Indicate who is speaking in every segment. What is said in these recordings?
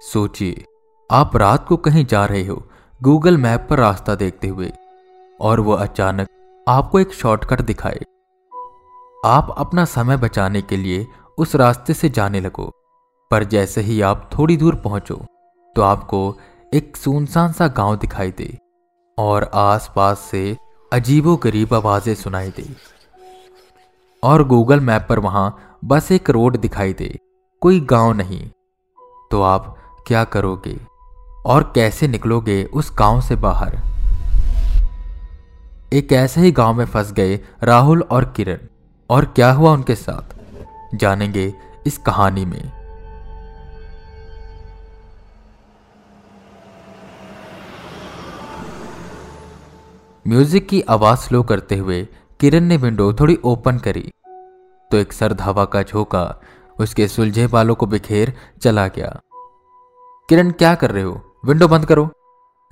Speaker 1: सोचिए, आप रात को कहीं जा रहे हो गूगल मैप पर रास्ता देखते हुए, और वो अचानक आपको एक शॉर्टकट दिखाए। आप अपना समय बचाने के लिए उस रास्ते से जाने लगो, पर जैसे ही आप थोड़ी दूर पहुंचो तो आपको एक सुनसान सा गाँव दिखाई दे, और आसपास से अजीबो गरीब आवाज़ें सुनाई दे। और गूगल मैप पर वहाँ बस एक रोड दिखाई दे, कोई गाँव नहीं। तो आप क्या करोगे? और कैसे निकलोगे उस गाँव से बाहर? एक ऐसे ही गाँव में फंस गए राहुल और किरण। और क्या हुआ उनके साथ? जानेंगे इस कहानी में। म्यूज़िक की आवाज़ स्लो करते हुए किरण ने विंडो थोड़ी ओपन करी। तो एक सर्द हवा का झोंका उसके सुलझे बालों को बिखेर चला गया। किरण, क्या कर रहे हो? विंडो बंद करो।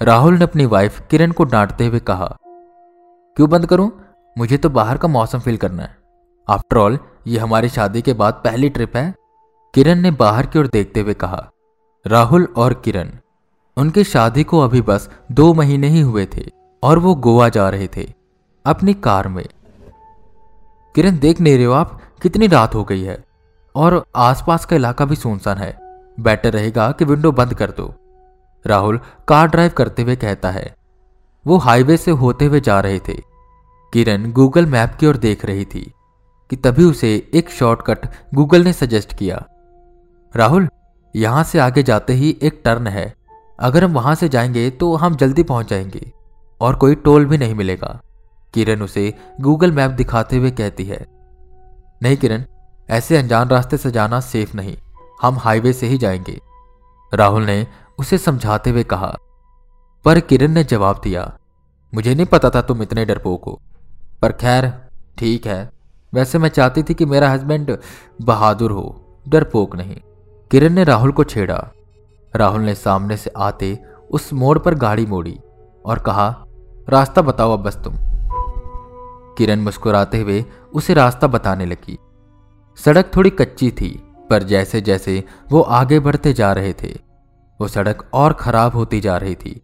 Speaker 1: राहुल ने अपनी वाइफ किरण को डांटते हुए कहा, क्यों बंद करूँ? मुझे तो बाहर का मौसम फील करना है। आफ्टर ऑल ये हमारी शादी के बाद पहली ट्रिप है। किरण ने बाहर की ओर देखते हुए कहा, राहुल और किरण, उनकी शादी को अभी बस दो महीने ही हुए थे और वो गोवा जा रहे थे, अपनी कार में। किरण, देख नहीं रहे हो आप? कितनी रात हो गई है और आसपास का इलाका भी सुनसान है। बेटर रहेगा कि विंडो बंद कर दो। राहुल कार ड्राइव करते हुए कहता है। वो हाईवे से होते हुए जा रहे थे। किरण गूगल मैप की ओर देख रही थी कि तभी उसे एक शॉर्टकट गूगल ने सजेस्ट किया। राहुल, यहाँ से आगे जाते ही एक टर्न है। अगर हम वहाँ से जाएँगे तो हम जल्दी पहुँच जाएँगे और कोई टोल भी नहीं मिलेगा। किरण उसे गूगल मैप दिखाते हुए कहती है। नहीं किरण, ऐसे अनजान रास्ते से जाना सेफ़ नहीं। हम हाईवे से ही जाएँगे। राहुल ने उसे समझाते हुए कहा। पर किरण ने जवाब दिया, मुझे नहीं पता था तुम इतने डरपोक हो। पर खैर, ठीक है। वैसे मैं चाहती थी कि मेरा हस्बैंड बहादुर हो, डरपोक नहीं। किरण ने राहुल को छेड़ा। राहुल ने सामने से आते उस मोड़ पर गाड़ी मोड़ी और कहा, रास्ता बताओ अब बस तुम। किरण मुस्कुराते हुए उसे रास्ता बताने लगी। सड़क थोड़ी कच्ची थी पर जैसे जैसे वो आगे बढ़ते जा रहे थे, वो सड़क और खराब होती जा रही थी।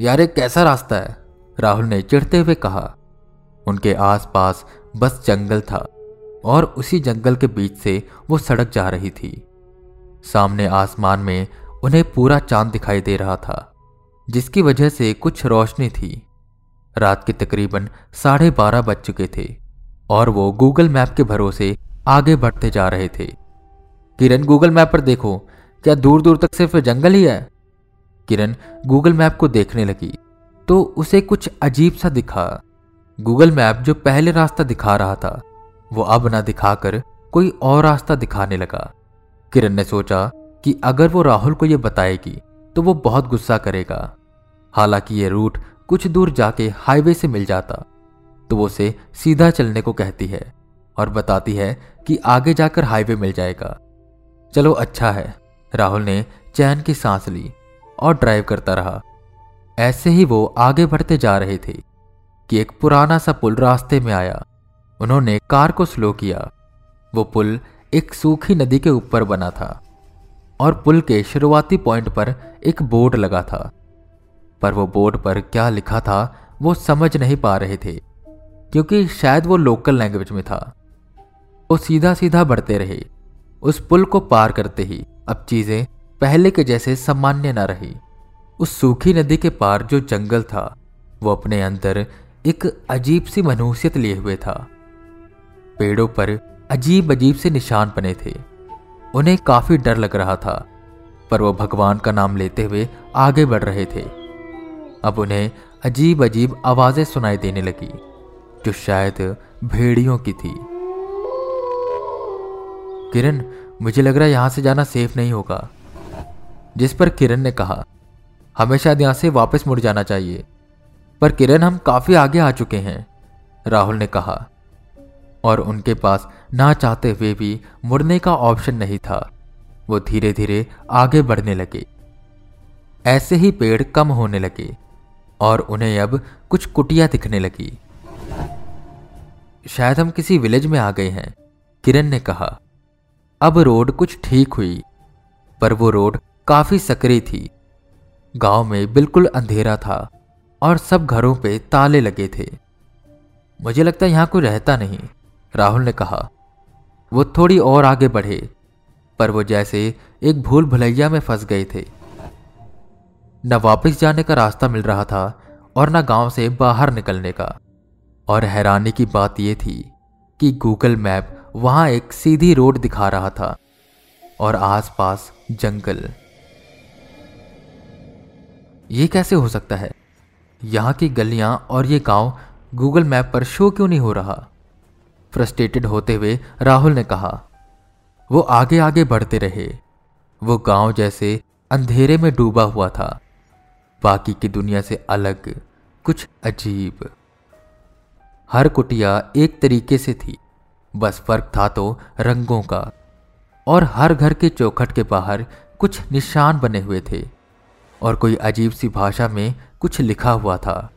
Speaker 1: यार, एक कैसा रास्ता है? राहुल ने चिढ़ते हुए कहा। उनके आसपास बस जंगल था और उसी जंगल के बीच से वो सड़क जा रही थी। सामने आसमान में उन्हें पूरा चाँद दिखाई दे रहा था, जिसकी वजह से कुछ रोशनी थी। रात के तकरीबन साढ़े बारह बज चुके थे और वो गूगल मैप के भरोसे आगे बढ़ते जा रहे थे। किरण गूगल मैप पर देखो। क्या दूर दूर तक सिर्फ़ जंगल ही है? किरण गूगल मैप को देखने लगी तो उसे कुछ अजीब सा दिखा। गूगल मैप जो पहले रास्ता दिखा रहा था, वो अब ना दिखाकर कोई और रास्ता दिखाने लगा। किरण ने सोचा कि अगर वो राहुल को यह बताएगी तो वो बहुत गुस्सा करेगा। हालाँकि ये रूट कुछ दूर जाके हाईवे से मिल जाता तो वो उसे सीधा चलने को कहती है और बताती है कि आगे जाकर हाईवे मिल जाएगा। चलो अच्छा है। राहुल ने चैन की सांस ली और ड्राइव करता रहा। ऐसे ही वो आगे बढ़ते जा रहे थे कि एक पुराना सा पुल रास्ते में आया। उन्होंने कार को स्लो किया। वो पुल एक सूखी नदी के ऊपर बना था और पुल के शुरुआती पॉइंट पर एक बोर्ड लगा था। पर वो बोर्ड पर क्या लिखा था वो समझ नहीं पा रहे थे, क्योंकि शायद वो लोकल लैंग्वेज में था। वो सीधा सीधा बढ़ते रहे। उस पुल को पार करते ही अब चीज़ें पहले के जैसे सामान्य न रही। उस सूखी नदी के पार जो जंगल था, वो अपने अंदर एक अजीब सी मनूसियत लिए हुए था। पेड़ों पर अजीब अजीब से निशान बने थे। उन्हें काफ़ी डर लग रहा था, पर वो भगवान का नाम लेते हुए आगे बढ़ रहे थे। अब उन्हें अजीब अजीब आवाज़ें सुनाई देने लगी, जो शायद भेड़ियों की थी। किरण, मुझे लग रहा है यहाँ से जाना सेफ़ नहीं होगा। जिस पर किरण ने कहा हमें शायद यहाँ से वापस मुड़ जाना चाहिए। पर किरण, हम काफ़ी आगे आ चुके हैं, राहुल ने कहा। और उनके पास ना चाहते हुए भी मुड़ने का ऑप्शन नहीं था। वो धीरे धीरे आगे बढ़ने लगे। ऐसे ही पेड़ कम होने लगे और उन्हें अब कुछ कुटिया दिखने लगी। शायद हम किसी विलेज में आ गए हैं, किरण ने कहा। अब रोड कुछ ठीक हुई, पर वो रोड काफ़ी सक्रिय थी। गाँव में बिल्कुल अंधेरा था और सब घरों पे ताले लगे थे। मुझे लगता यहाँ कोई रहता नहीं, राहुल ने कहा। वो थोड़ी और आगे बढ़े, पर वो जैसे एक भूल भुलैया में फंस गए थे। न वापस जाने का रास्ता मिल रहा था और न गाँव से बाहर निकलने का। और हैरानी की बात यह थी कि गूगल मैप वहाँ एक सीधी रोड दिखा रहा था और आसपास जंगल। ये कैसे हो सकता है? यहाँ की गलियाँ और ये गाँव गूगल मैप पर शो क्यों नहीं हो रहा? फ्रस्ट्रेटेड होते हुए राहुल ने कहा, वो आगे आगे बढ़ते रहे। वो गाँव जैसे अंधेरे में डूबा हुआ था। बाकी की दुनिया से अलग, कुछ अजीब। हर कुटिया एक तरीके से थी। बस फ़र्क था तो रंगों का। और हर घर के चौखट के बाहर कुछ निशान बने हुए थे, और कोई अजीब सी भाषा में कुछ लिखा हुआ था।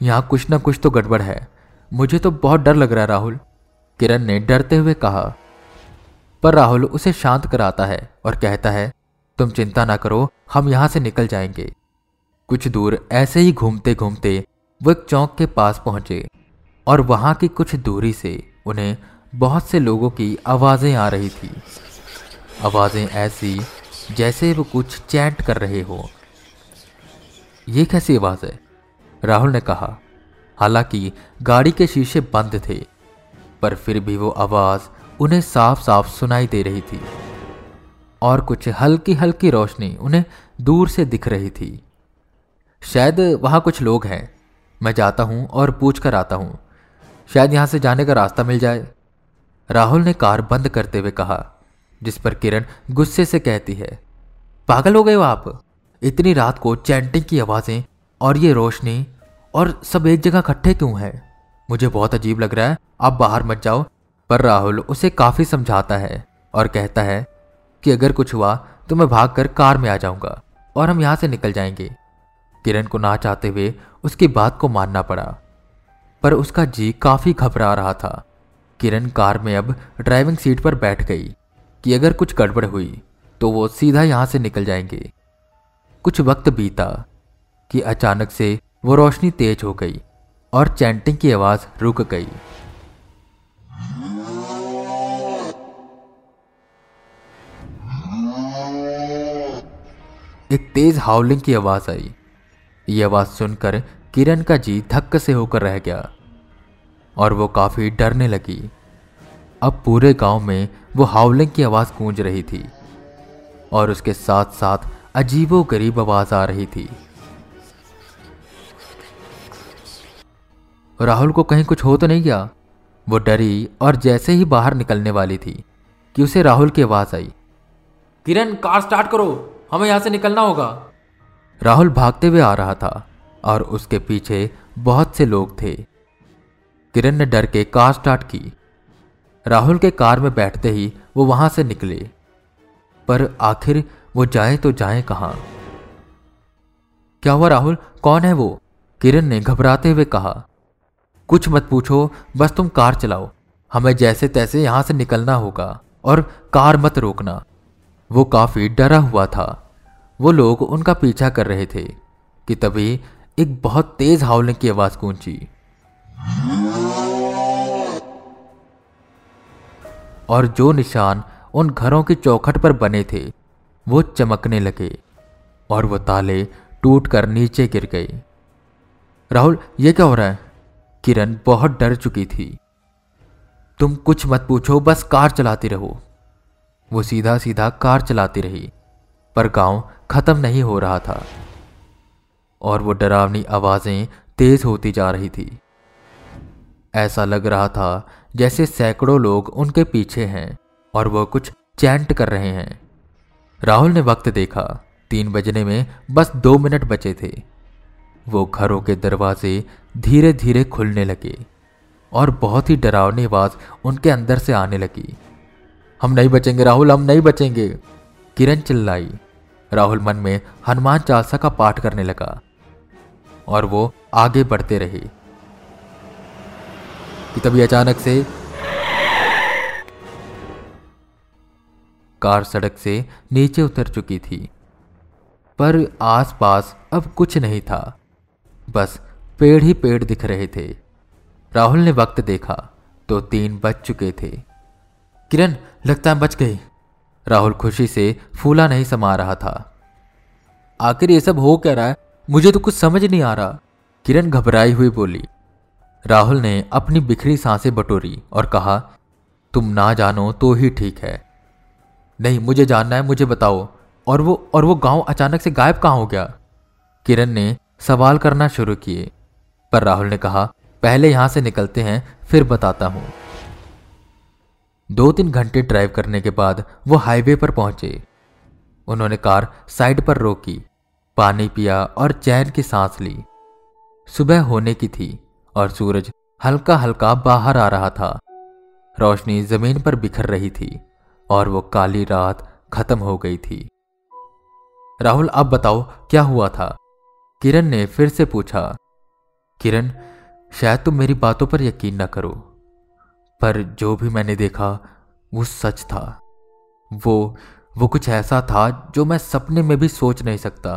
Speaker 1: यहाँ कुछ ना कुछ तो गड़बड़ है। मुझे तो बहुत डर लग रहा है, राहुल। किरण ने डरते हुए कहा, पर राहुल, उसे शांत कराता है और कहता है, तुम चिंता ना करो, हम यहाँ से निकल जाएँगे। कुछ दूर ऐसे ही घूमते घूमते वो एक चौक के पास पहुँचे, और वहाँ की कुछ दूरी से उन्हें बहुत से लोगों की आवाज़ें आ रही थी। आवाज़ें ऐसी जैसे वो कुछ चैंट कर रहे हो। ये कैसी आवाज़ है? राहुल ने कहा, हालाँकि गाड़ी के शीशे बंद थे, पर फिर भी वो आवाज़ उन्हें साफ़ साफ़ सुनाई दे रही थी और कुछ हल्की हल्की रोशनी उन्हें दूर से दिख रही थी। शायद वहाँ कुछ लोग हैं। मैं जाता हूँ और पूछ कर आता हूँ। शायद यहाँ से जाने का रास्ता मिल जाए। राहुल ने कार बंद करते हुए कहा, जिस पर किरण गुस्से से कहती है, पागल हो गए हो आप? इतनी रात को चैंटिंग की आवाज़ें और ये रोशनी और सब एक जगह इकट्ठे क्यों है? मुझे बहुत अजीब लग रहा है, आप बाहर मत जाओ। पर राहुल उसे काफ़ी समझाता है और कहता है कि अगर कुछ हुआ तो मैं भागकर कार में आ जाऊँगा और हम यहाँ से निकल जाएँगे। किरण को ना चाहते हुए उसकी बात को मानना पड़ा। पर उसका जी काफ़ी घबरा रहा था। किरण कार में अब ड्राइविंग सीट पर बैठ गई कि अगर कुछ गड़बड़ हुई तो वो सीधा यहाँ से निकल जाएँगे। कुछ वक्त बीता कि अचानक से वो रोशनी तेज हो गई और चैंटिंग की आवाज़ रुक गई। एक तेज हाउलिंग की आवाज़ आई। ये आवाज़ सुनकर किरण का जी धक्क से होकर रह गया और वो काफ़ी डरने लगी। अब पूरे गाँव में वो हावलिंग की आवाज़ गूंज रही थी और उसके साथ साथ अजीबो गरीब आवाज़ आ रही थी। राहुल को कहीं कुछ हो तो नहीं गया। वो डरी और जैसे ही बाहर निकलने वाली थी कि उसे राहुल की आवाज़ आई। किरण, कार स्टार्ट करो। हमें यहाँ से निकलना होगा। राहुल भागते हुए आ रहा था। और उसके पीछे बहुत से लोग थे। किरण ने डर के कार स्टार्ट की। राहुल के कार में बैठते ही वो वहाँ से निकले। पर आखिर वो जाए तो जाए कहाँ? क्या हुआ राहुल? कौन है वो? किरण ने घबराते हुए कहा। कुछ मत पूछो, बस तुम कार चलाओ। हमें जैसे तैसे यहाँ से निकलना होगा और कार मत रोकना। वो काफ़ी डरा हुआ था। वो लोग उनका पीछा कर रहे थे कि तभी एक बहुत तेज हावलिंग की आवाज़ गूंजी। और जो निशान उन घरों की चौखट पर बने थे, वो चमकने लगे और वो ताले टूट कर नीचे गिर गए। राहुल, ये क्या हो रहा है? किरण बहुत डर चुकी थी। तुम कुछ मत पूछो, बस कार चलाती रहो। वो सीधा सीधा कार चलाती रही, पर गाँव खत्म नहीं हो रहा था। और वो डरावनी आवाज़ें तेज होती जा रही थी। ऐसा लग रहा था जैसे सैकड़ों लोग उनके पीछे हैं और वह कुछ चैंट कर रहे हैं। राहुल ने वक्त देखा। तीन बजने में बस दो मिनट बचे थे। वो घरों के दरवाजे धीरे धीरे खुलने लगे और बहुत ही डरावनी आवाज़ उनके अंदर से आने लगी। हम नहीं बचेंगे राहुल, हम नहीं बचेंगे! किरण चिल्लाई। राहुल मन में हनुमान चालसा का पाठ करने लगा। और वो आगे बढ़ते रहे। कि तभी अचानक से कार सड़क से नीचे उतर चुकी थी। पर आसपास अब कुछ नहीं था। बस पेड़ ही पेड़ दिख रहे थे। राहुल ने वक्त देखा तो तीन बज चुके थे। किरण, लगता है बच गई। राहुल खुशी से फूला नहीं समा रहा था। आखिर ये सब हो क्या रहा है? मुझे तो कुछ समझ नहीं आ रहा। किरण घबराई हुई बोली। राहुल ने अपनी बिखरी साँसें बटोरी और कहा, तुम ना जानो तो ही ठीक है। नहीं, मुझे जानना है, मुझे बताओ। और वो और वो गाँव अचानक से गायब कहाँ हो गया? किरण ने सवाल करना शुरू किए, पर राहुल ने कहा, पहले यहाँ से निकलते हैं, फिर बताता हूँ। दो तीन घंटे ड्राइव करने के बाद वो हाईवे पर पहुँचे। उन्होंने कार साइड पर रोकी। पानी पिया और चैन की सांस ली। सुबह होने की थी और सूरज हल्का हल्का बाहर आ रहा था। रोशनी ज़मीन पर बिखर रही थी और वो काली रात खत्म हो गई थी। राहुल, अब बताओ, क्या हुआ था? किरण ने फिर से पूछा, किरण, शायद तुम मेरी बातों पर यकीन न करो, पर जो भी मैंने देखा, वो सच था। वो वो कुछ ऐसा था जो मैं सपने में भी सोच नहीं सकता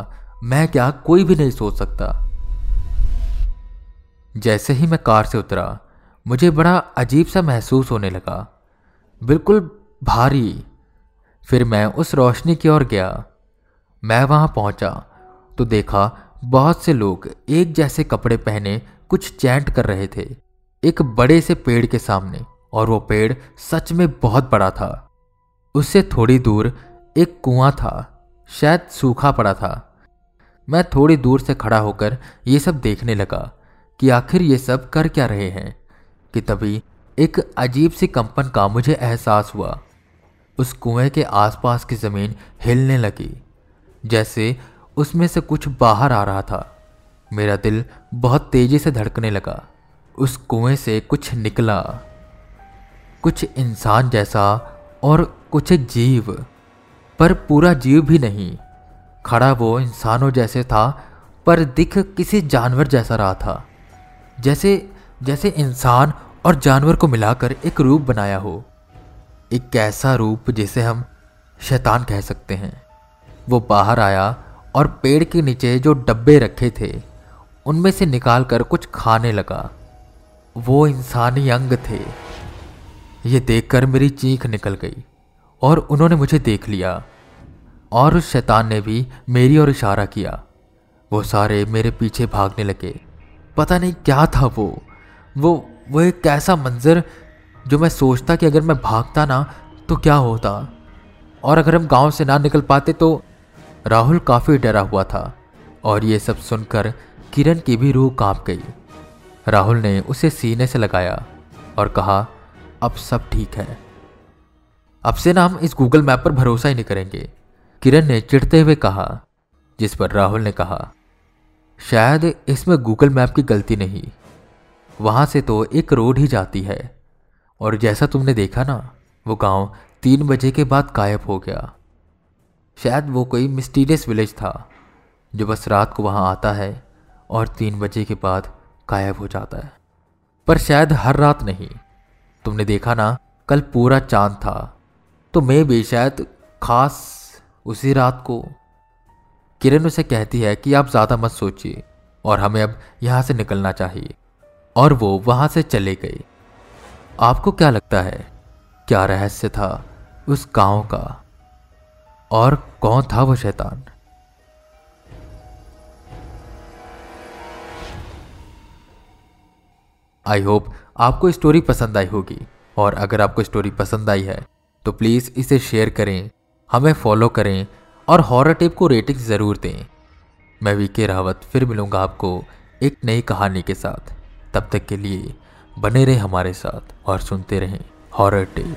Speaker 1: मैं क्या कोई भी नहीं सोच सकता। जैसे ही मैं कार से उतरा, मुझे बड़ा अजीब सा महसूस होने लगा। बिल्कुल भारी। फिर मैं उस रोशनी की ओर गया। मैं वहाँ पहुँचा तो देखा बहुत से लोग एक जैसे कपड़े पहने कुछ चैंट कर रहे थे। एक बड़े से पेड़ के सामने, और वो पेड़ सच में बहुत बड़ा था। उससे थोड़ी दूर एक कुआँ था, शायद सूखा पड़ा था। मैं थोड़ी दूर से खड़ा होकर ये सब देखने लगा कि आखिर ये सब कर क्या रहे हैं, कि तभी एक अजीब सी कंपन का मुझे एहसास हुआ। उस कुएँ के आसपास की ज़मीन हिलने लगी, जैसे उसमें से कुछ बाहर आ रहा था। मेरा दिल बहुत तेज़ी से धड़कने लगा। उस कुएँ से कुछ निकला। कुछ इंसान जैसा और कुछ जीव, पर पूरा जीव भी नहीं। खड़ा वो इंसानों जैसे था, पर दिख किसी जानवर जैसा रहा था। जैसे जैसे इंसान और जानवर को मिलाकर एक रूप बनाया हो। एक ऐसा रूप जिसे हम शैतान कह सकते हैं। वो बाहर आया और पेड़ के नीचे जो डब्बे रखे थे, उनमें से निकाल कर कुछ खाने लगा। वो इंसानी अंग थे। ये देखकर मेरी चीख निकल गई और उन्होंने मुझे देख लिया। और उस शैतान ने भी मेरी ओर इशारा किया। वो सारे मेरे पीछे भागने लगे। पता नहीं क्या था वो। वो वो एक ऐसा मंजर जो मैं सोचता कि अगर मैं भागता ना तो क्या होता? और अगर हम गाँव से ना निकल पाते तो राहुल काफ़ी डरा हुआ था। और ये सब सुनकर किरण की भी रूह काँप गई। राहुल ने उसे सीने से लगाया और कहा, अब सब ठीक है। अब से ना हम इस गूगल मैप पर भरोसा ही नहीं करेंगे। किरण ने चिढ़ते हुए कहा, जिस पर राहुल ने कहा, शायद इसमें गूगल मैप की गलती नहीं। वहाँ से तो एक रोड ही जाती है। और जैसा तुमने देखा ना, वो गाँव तीन बजे के बाद गायब हो गया। शायद वो कोई मिस्टीरियस विलेज था, जो बस रात को वहाँ आता है और तीन बजे के बाद गायब हो जाता है। पर शायद हर रात नहीं। तुमने देखा ना, कल पूरा चाँद था। तो मैं भी शायद खास उसी रात को किरण उसे कहती है कि आप ज़्यादा मत सोचिए और हमें अब यहाँ से निकलना चाहिए। और वो वहाँ से चले गए। आपको क्या लगता है, क्या रहस्य था उस गाँव का? और कौन था वो शैतान? आई होप आपको स्टोरी पसंद आई होगी। और अगर आपको स्टोरी पसंद आई है तो प्लीज़ इसे शेयर करें। हमें फॉलो करें और हॉरर टेप को रेटिंग ज़रूर दें। मैं वीके रावत फिर मिलूँगा आपको एक नई कहानी के साथ। तब तक के लिए बने रहें हमारे साथ और सुनते रहें हॉरर टेप